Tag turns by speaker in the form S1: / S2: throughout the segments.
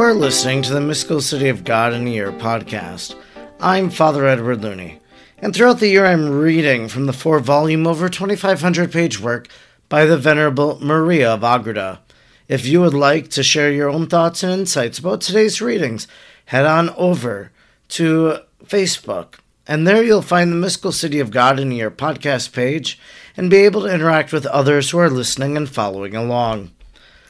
S1: You are listening to the Mystical City of God in a Year podcast. I'm Father Edward Looney, and throughout the year I'm reading from the four volume, over 2,500 page work by the Venerable Maria of Agreda. If you would like to share your own thoughts and insights about today's readings, head on over to Facebook, and there you'll find the Mystical City of God in a Year podcast page and be able to interact with others who are listening and following along.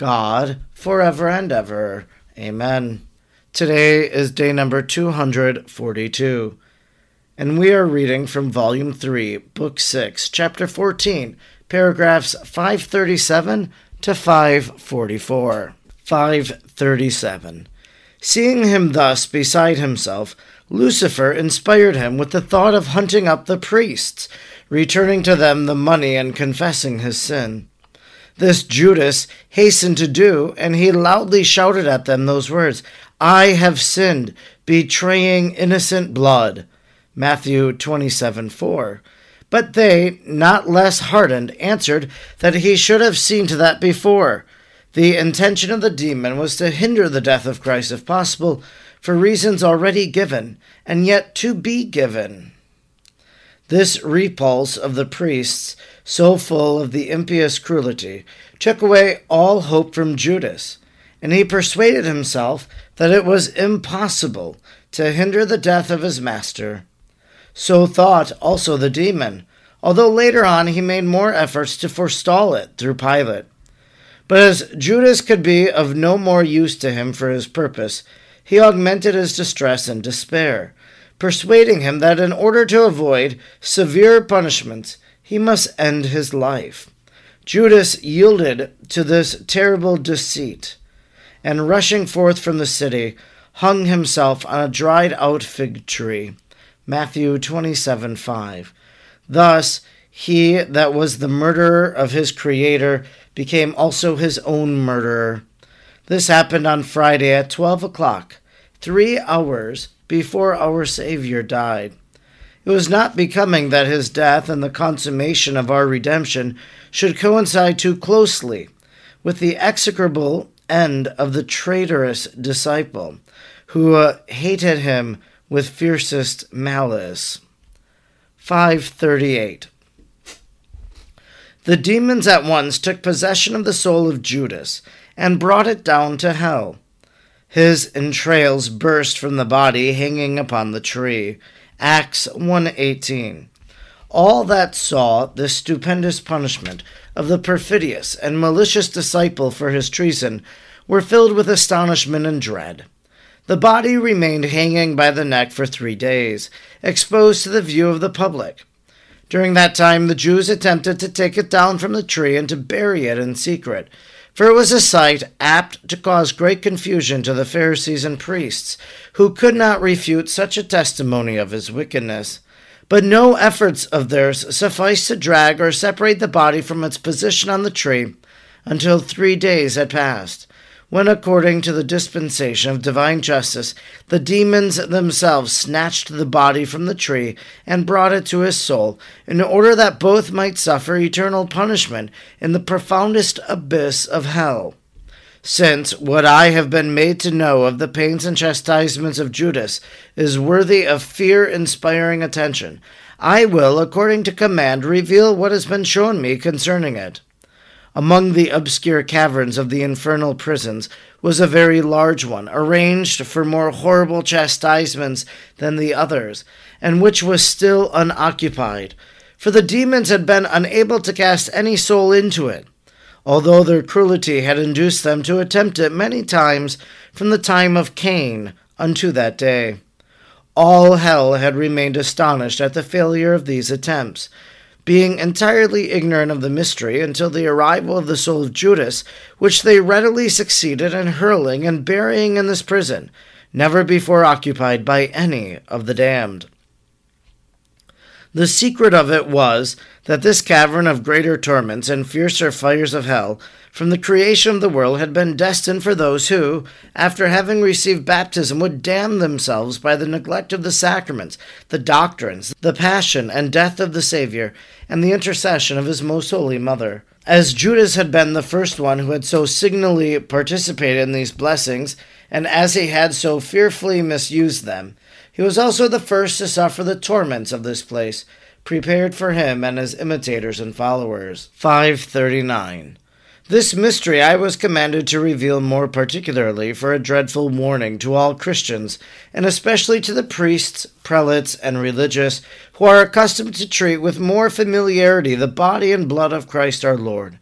S1: God, forever and ever. Amen. Today is day number 242, and we are reading from Volume 3, Book 6, Chapter 14, paragraphs 537 to 544. 537. Seeing him thus beside himself, Lucifer inspired him with the thought of hunting up the priests, returning to them the money and confessing his sin. This Judas hastened to do, and he loudly shouted at them those words I have sinned, betraying innocent blood. Matthew 27 4. But they, not less hardened, answered that he should have seen to that before. The intention of the demon was to hinder the death of Christ if possible, for reasons already given, and yet to be given. This repulse of the priests so full of the impious cruelty, took away all hope from Judas, and he persuaded himself that it was impossible to hinder the death of his master. So thought also the demon, although later on he made more efforts to forestall it through Pilate. But as Judas could be of no more use to him for his purpose, he augmented his distress and despair, persuading him that in order to avoid severe punishments, he must end his life. Judas yielded to this terrible deceit, and rushing forth from the city, hung himself on a dried out fig tree. Matthew 27 5. Thus, he that was the murderer of his Creator became also his own murderer. This happened on Friday at 12 o'clock, three hours before our Savior died. It was not becoming that his death and the consummation of our redemption should coincide too closely with the execrable end of the traitorous disciple, who uh, hated him with fiercest malice. 538. The demons at once took possession of the soul of Judas and brought it down to hell. His entrails burst from the body hanging upon the tree Acts 1:18. All that saw this stupendous punishment of the perfidious and malicious disciple for his treason were filled with astonishment and dread. The body remained hanging by the neck for three days, exposed to the view of the public. During that time, the Jews attempted to take it down from the tree and to bury it in secret, for it was a sight apt to cause great confusion to the Pharisees and priests, who could not refute such a testimony of his wickedness. But no efforts of theirs sufficed to drag or separate the body from its position on the tree until three days had passed when, according to the dispensation of divine justice, the demons themselves snatched the body from the tree and brought it to his soul, in order that both might suffer eternal punishment in the profoundest abyss of hell. Since what I have been made to know of the pains and chastisements of Judas is worthy of fear inspiring attention, I will, according to command, reveal what has been shown me concerning it. Among the obscure caverns of the infernal prisons was a very large one, arranged for more horrible chastisements than the others, and which was still unoccupied, for the demons had been unable to cast any soul into it, although their cruelty had induced them to attempt it many times from the time of Cain unto that day. All hell had remained astonished at the failure of these attempts, being entirely ignorant of the mystery until the arrival of the soul of Judas, which they readily succeeded in hurling and burying in this prison, never before occupied by any of the damned. The secret of it was that this cavern of greater torments and fiercer fires of hell from the creation of the world had been destined for those who, after having received baptism, would damn themselves by the neglect of the sacraments, the doctrines, the passion and death of the Saviour, and the intercession of his most holy mother. As Judas had been the first one who had so signally participated in these blessings, and as he had so fearfully misused them, he was also the first to suffer the torments of this place, prepared for him and his imitators and followers. 539. This mystery I was commanded to reveal more particularly for a dreadful warning to all Christians, and especially to the priests, prelates, and religious, who are accustomed to treat with more familiarity the body and blood of Christ our Lord,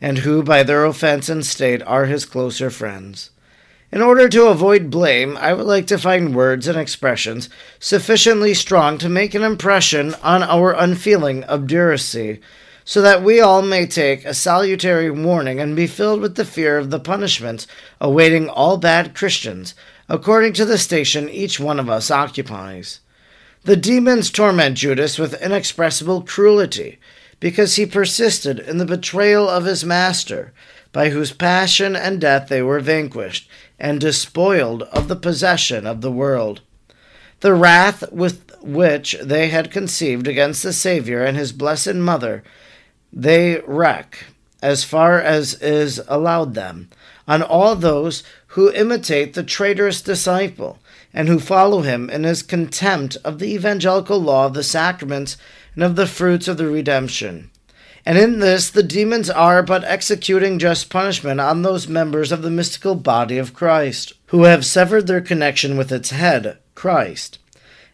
S1: and who by their offense and state are his closer friends. In order to avoid blame, I would like to find words and expressions sufficiently strong to make an impression on our unfeeling obduracy so that we all may take a salutary warning and be filled with the fear of the punishments awaiting all bad Christians, according to the station each one of us occupies. The demons torment Judas with inexpressible cruelty, because he persisted in the betrayal of his master, by whose passion and death they were vanquished, and despoiled of the possession of the world. The wrath with which they had conceived against the Saviour and his blessed Mother they wreak, as far as is allowed them, on all those who imitate the traitorous disciple, and who follow him in his contempt of the evangelical law of the sacraments and of the fruits of the redemption. And in this the demons are but executing just punishment on those members of the mystical body of Christ, who have severed their connection with its head, Christ,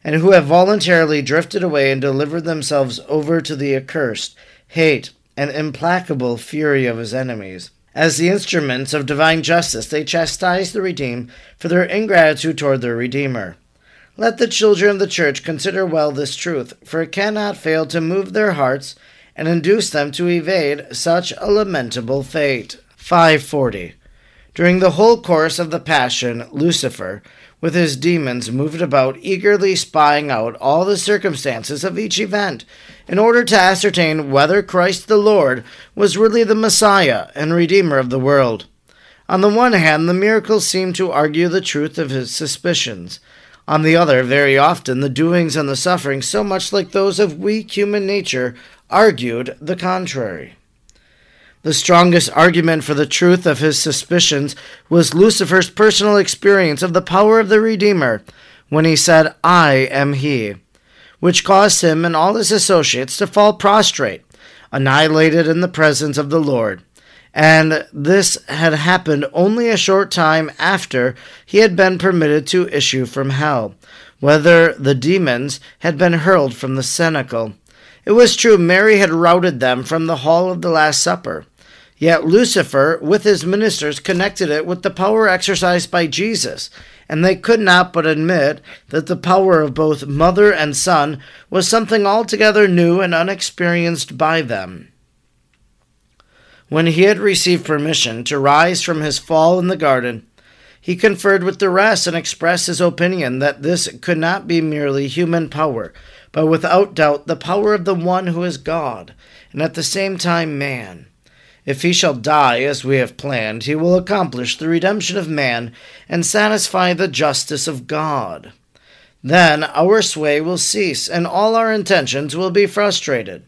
S1: and who have voluntarily drifted away and delivered themselves over to the accursed hate, and implacable fury of his enemies. As the instruments of divine justice, they chastise the redeemed for their ingratitude toward their Redeemer. Let the children of the Church consider well this truth, for it cannot fail to move their hearts and induce them to evade such a lamentable fate. 540. During the whole course of the Passion, Lucifer, with his demons, moved about, eagerly spying out all the circumstances of each event, in order to ascertain whether Christ the Lord was really the Messiah and Redeemer of the world. On the one hand, the miracles seemed to argue the truth of his suspicions. On the other, very often, the doings and the sufferings, so much like those of weak human nature, argued the contrary. The strongest argument for the truth of his suspicions was Lucifer's personal experience of the power of the Redeemer when he said, I am he which caused him and all his associates to fall prostrate, annihilated in the presence of the Lord. And this had happened only a short time after he had been permitted to issue from hell, whether the demons had been hurled from the cenacle. It was true Mary had routed them from the hall of the Last Supper. Yet Lucifer, with his ministers, connected it with the power exercised by Jesus, and they could not but admit that the power of both mother and son was something altogether new and unexperienced by them. When he had received permission to rise from his fall in the garden, he conferred with the rest and expressed his opinion that this could not be merely human power, but without doubt the power of the one who is God, and at the same time man. If he shall die as we have planned, he will accomplish the redemption of man and satisfy the justice of God. Then our sway will cease, and all our intentions will be frustrated.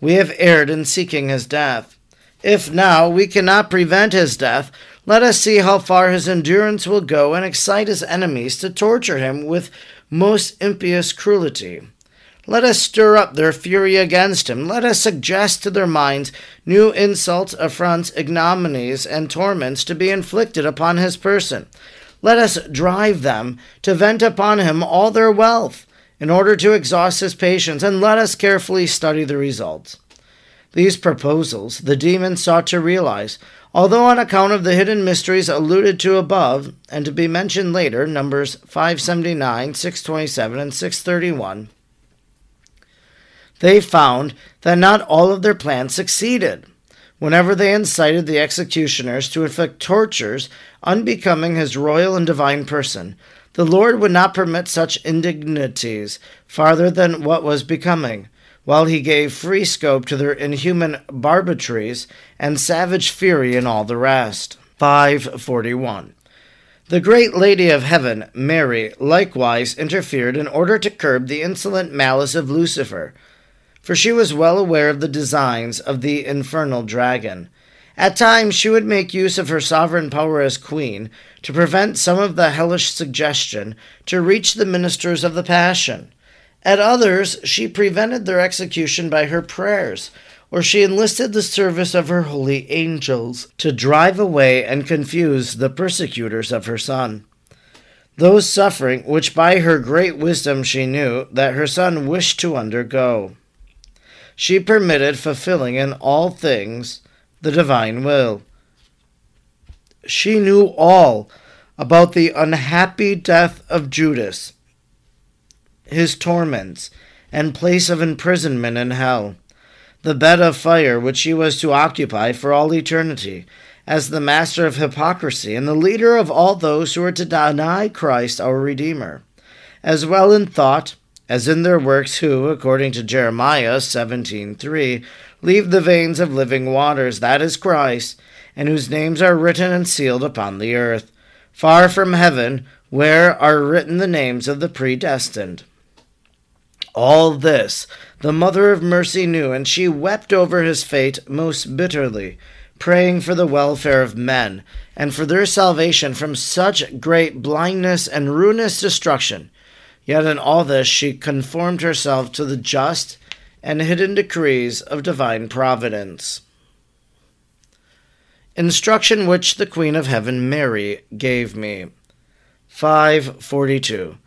S1: We have erred in seeking his death. If now we cannot prevent his death, let us see how far his endurance will go and excite his enemies to torture him with most impious cruelty. Let us stir up their fury against him. Let us suggest to their minds new insults, affronts, ignominies, and torments to be inflicted upon his person. Let us drive them to vent upon him all their wealth, in order to exhaust his patience, and let us carefully study the results. These proposals the demon sought to realize, although on account of the hidden mysteries alluded to above, and to be mentioned later, Numbers 579, 627, and 631, they found that not all of their plans succeeded. Whenever they incited the executioners to inflict tortures unbecoming his royal and divine person, the Lord would not permit such indignities farther than what was becoming, while he gave free scope to their inhuman barbaries and savage fury and all the rest. 541. The great Lady of Heaven, Mary, likewise interfered in order to curb the insolent malice of Lucifer for she was well aware of the designs of the infernal dragon. At times she would make use of her sovereign power as queen to prevent some of the hellish suggestion to reach the ministers of the passion. At others she prevented their execution by her prayers, or she enlisted the service of her holy angels to drive away and confuse the persecutors of her son. Those suffering which by her great wisdom she knew that her son wished to undergo she permitted fulfilling in all things the divine will. She knew all about the unhappy death of Judas, his torments, and place of imprisonment in hell, the bed of fire which he was to occupy for all eternity, as the master of hypocrisy and the leader of all those who are to deny Christ our Redeemer, as well in thought as in their works who, according to Jeremiah 17:3, leave the veins of living waters, that is Christ, and whose names are written and sealed upon the earth, far from heaven, where are written the names of the predestined. All this the Mother of Mercy knew, and she wept over his fate most bitterly, praying for the welfare of men, and for their salvation from such great blindness and ruinous destruction Yet in all this she conformed herself to the just and hidden decrees of divine providence. Instruction which the Queen of Heaven Mary gave me. 542.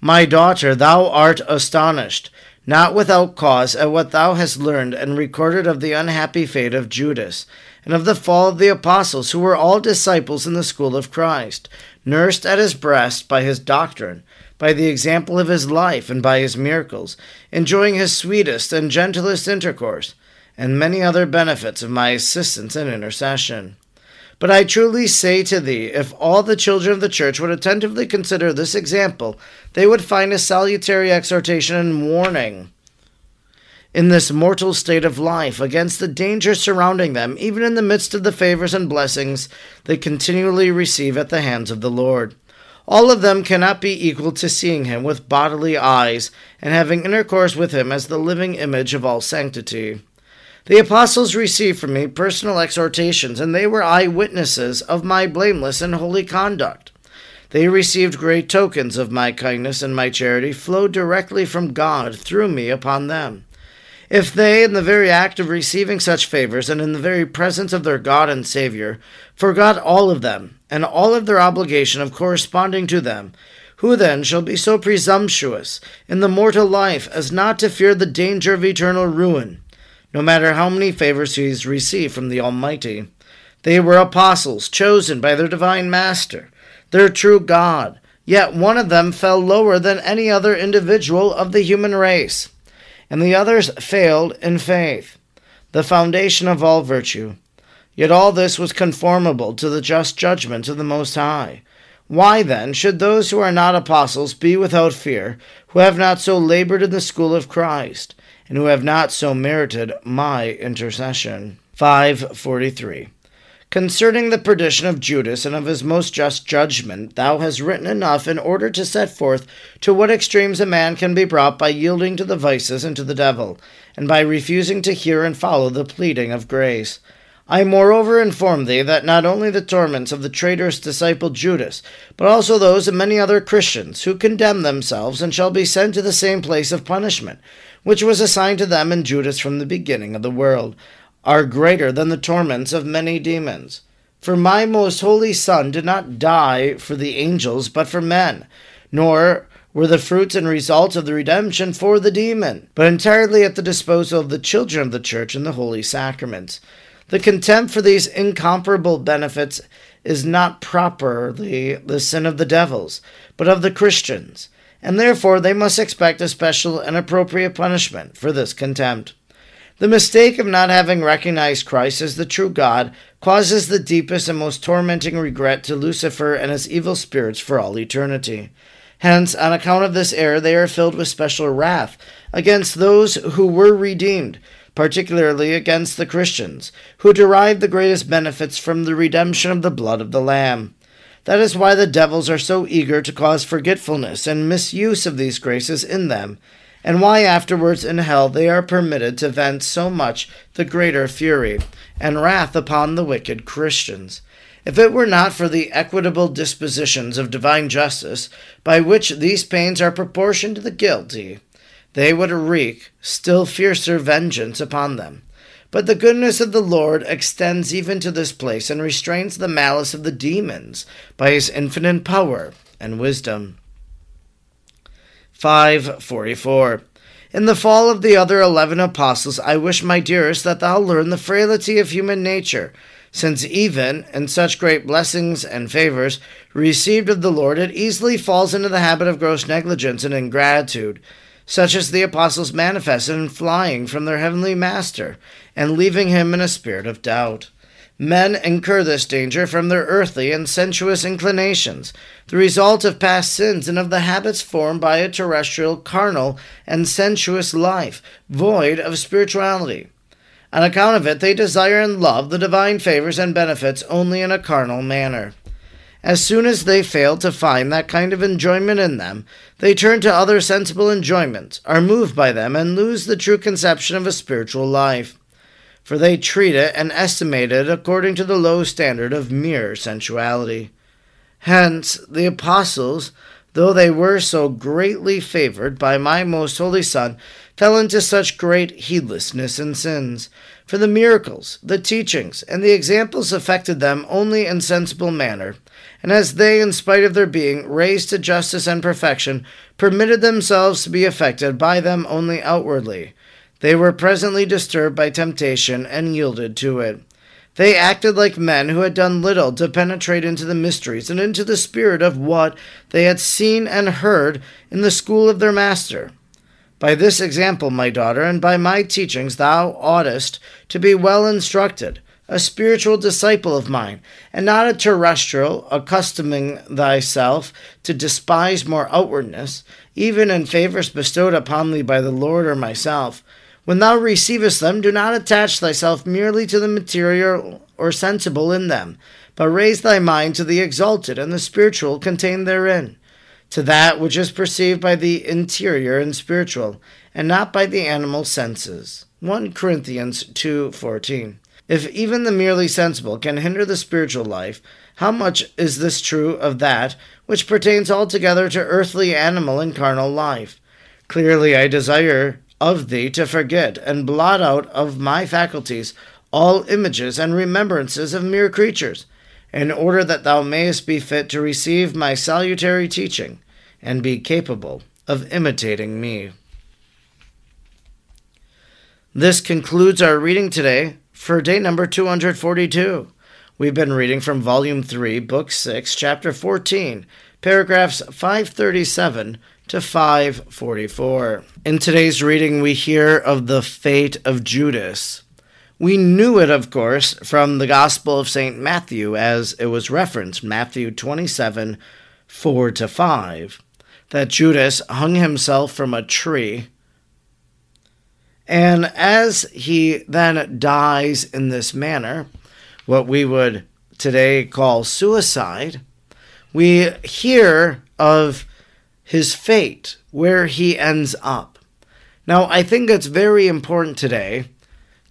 S1: My daughter, thou art astonished, not without cause, at what thou hast learned and recorded of the unhappy fate of Judas, and of the fall of the apostles, who were all disciples in the school of Christ, nursed at his breast by his doctrine by the example of his life and by his miracles, enjoying his sweetest and gentlest intercourse, and many other benefits of my assistance and intercession. But I truly say to thee, if all the children of the church would attentively consider this example, they would find a salutary exhortation and warning in this mortal state of life against the dangers surrounding them, even in the midst of the favors and blessings they continually receive at the hands of the Lord. All of them cannot be equal to seeing him with bodily eyes and having intercourse with him as the living image of all sanctity. The apostles received from me personal exhortations, and they were eyewitnesses of my blameless and holy conduct. They received great tokens of my kindness, and my charity flowed directly from God through me upon them. If they, in the very act of receiving such favors, and in the very presence of their God and Savior, forgot all of them, and all of their obligation of corresponding to them, who then shall be so presumptuous in the mortal life as not to fear the danger of eternal ruin, no matter how many favors he has received from the Almighty? They were apostles, chosen by their divine Master, their true God, yet one of them fell lower than any other individual of the human race and the others failed in faith, the foundation of all virtue. Yet all this was conformable to the just judgment of the Most High. Why then should those who are not apostles be without fear, who have not so labored in the school of Christ, and who have not so merited my intercession? 543. Concerning the perdition of Judas and of his most just judgment, thou hast written enough in order to set forth to what extremes a man can be brought by yielding to the vices and to the devil, and by refusing to hear and follow the pleading of grace. I moreover inform thee that not only the torments of the traitorous disciple Judas, but also those of many other Christians, who condemn themselves and shall be sent to the same place of punishment, which was assigned to them and Judas from the beginning of the world, are greater than the torments of many demons. For my most holy Son did not die for the angels, but for men, nor were the fruits and results of the redemption for the demon, but entirely at the disposal of the children of the church in the holy sacraments. The contempt for these incomparable benefits is not properly the sin of the devils, but of the Christians, and therefore they must expect a special and appropriate punishment for this contempt. The mistake of not having recognized Christ as the true God causes the deepest and most tormenting regret to Lucifer and his evil spirits for all eternity. Hence, on account of this error, they are filled with special wrath against those who were redeemed, particularly against the Christians, who derive the greatest benefits from the redemption of the blood of the Lamb. That is why the devils are so eager to cause forgetfulness and misuse of these graces in them, and why afterwards in hell they are permitted to vent so much the greater fury and wrath upon the wicked Christians. If it were not for the equitable dispositions of divine justice, by which these pains are proportioned to the guilty, they would wreak still fiercer vengeance upon them. But the goodness of the Lord extends even to this place and restrains the malice of the demons by his infinite power and wisdom. 544. In the fall of the other eleven apostles, I wish, my dearest, that thou learn the frailty of human nature, since even in such great blessings and favors received of the Lord, it easily falls into the habit of gross negligence and ingratitude, such as the apostles manifested in flying from their heavenly Master and leaving him in a spirit of doubt. Men incur this danger from their earthly and sensuous inclinations, the result of past sins and of the habits formed by a terrestrial, carnal, and sensuous life, void of spirituality. On account of it, they desire and love the divine favors and benefits only in a carnal manner. As soon as they fail to find that kind of enjoyment in them, they turn to other sensible enjoyments, are moved by them, and lose the true conception of a spiritual life for they treat it and estimate it according to the low standard of mere sensuality. Hence, the apostles, though they were so greatly favored by my most holy Son, fell into such great heedlessness and sins. For the miracles, the teachings, and the examples affected them only in sensible manner, and as they, in spite of their being raised to justice and perfection, permitted themselves to be affected by them only outwardly, they were presently disturbed by temptation and yielded to it. They acted like men who had done little to penetrate into the mysteries and into the spirit of what they had seen and heard in the school of their master. By this example, my daughter, and by my teachings, thou oughtest to be well instructed, a spiritual disciple of mine, and not a terrestrial, accustoming thyself to despise more outwardness, even in favors bestowed upon thee by the Lord or myself when thou receivest them, do not attach thyself merely to the material or sensible in them, but raise thy mind to the exalted and the spiritual contained therein, to that which is perceived by the interior and spiritual, and not by the animal senses. 1 Corinthians 2:14. If even the merely sensible can hinder the spiritual life, how much is this true of that which pertains altogether to earthly, animal, and carnal life? Clearly, I desire of thee to forget and blot out of my faculties all images and remembrances of mere creatures, in order that thou mayest be fit to receive my salutary teaching and be capable of imitating me. This concludes our reading today for day number 242. We've been reading from Volume 3, Book 6, Chapter 14, paragraphs 537 to 544. In today's reading, we hear of the fate of Judas. We knew it, of course, from the Gospel of St. Matthew as it was referenced, Matthew 27 4 to 5, that Judas hung himself from a tree. And as he then dies in this manner, what we would today call suicide, we hear of his fate, where he ends up. Now, I think it's very important today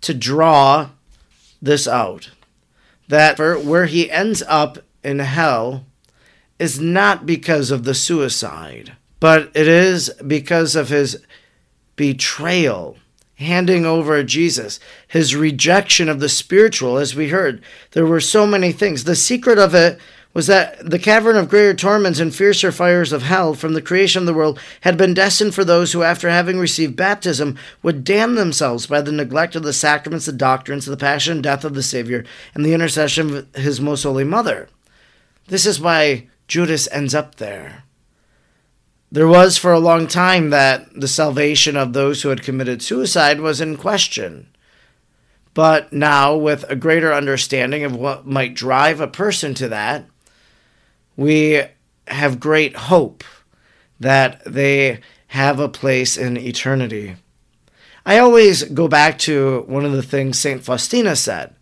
S1: to draw this out that where he ends up in hell is not because of the suicide, but it is because of his betrayal, handing over Jesus, his rejection of the spiritual, as we heard. There were so many things. The secret of it was that the cavern of greater torments and fiercer fires of hell from the creation of the world had been destined for those who, after having received baptism, would damn themselves by the neglect of the sacraments, the doctrines, the passion and death of the Savior, and the intercession of his most holy mother. This is why Judas ends up there. There was for a long time that the salvation of those who had committed suicide was in question. But now, with a greater understanding of what might drive a person to that, we have great hope that they have a place in eternity. I always go back to one of the things St. Faustina said.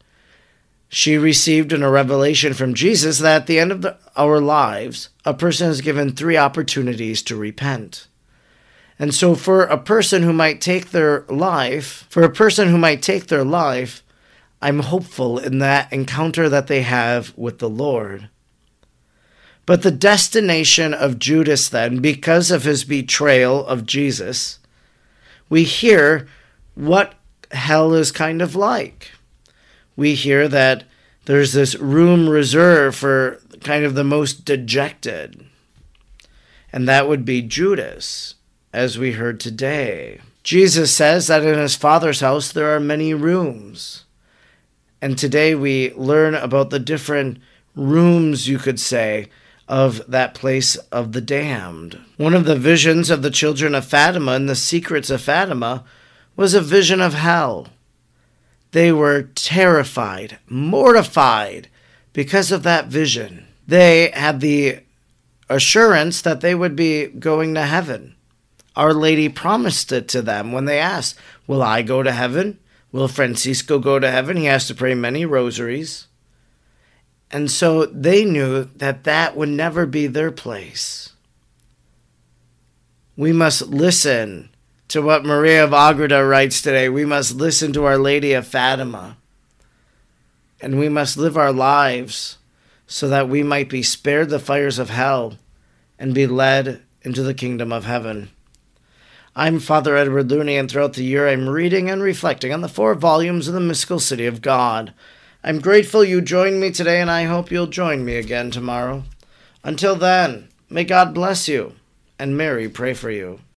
S1: She received in a revelation from Jesus that at the end of the, our lives, a person is given three opportunities to repent. And so, for a person who might take their life, for a person who might take their life, I'm hopeful in that encounter that they have with the Lord. But the destination of Judas, then, because of his betrayal of Jesus, we hear what hell is kind of like we hear that there's this room reserved for kind of the most dejected. And that would be Judas, as we heard today. Jesus says that in his Father's house there are many rooms. And today we learn about the different rooms, you could say, of that place of the damned. One of the visions of the children of Fatima and the secrets of Fatima was a vision of hell. They were terrified, mortified because of that vision. They had the assurance that they would be going to heaven. Our Lady promised it to them when they asked, Will I go to heaven? Will Francisco go to heaven? He has to pray many rosaries. And so they knew that that would never be their place. We must listen to what Maria of Agreda writes today. We must listen to Our Lady of Fatima. And we must live our lives so that we might be spared the fires of hell and be led into the kingdom of heaven. I'm Father Edward Looney, and throughout the year I'm reading and reflecting on the four volumes of the Mystical City of God. I'm grateful you joined me today, and I hope you'll join me again tomorrow. Until then, may God bless you, and Mary pray for you.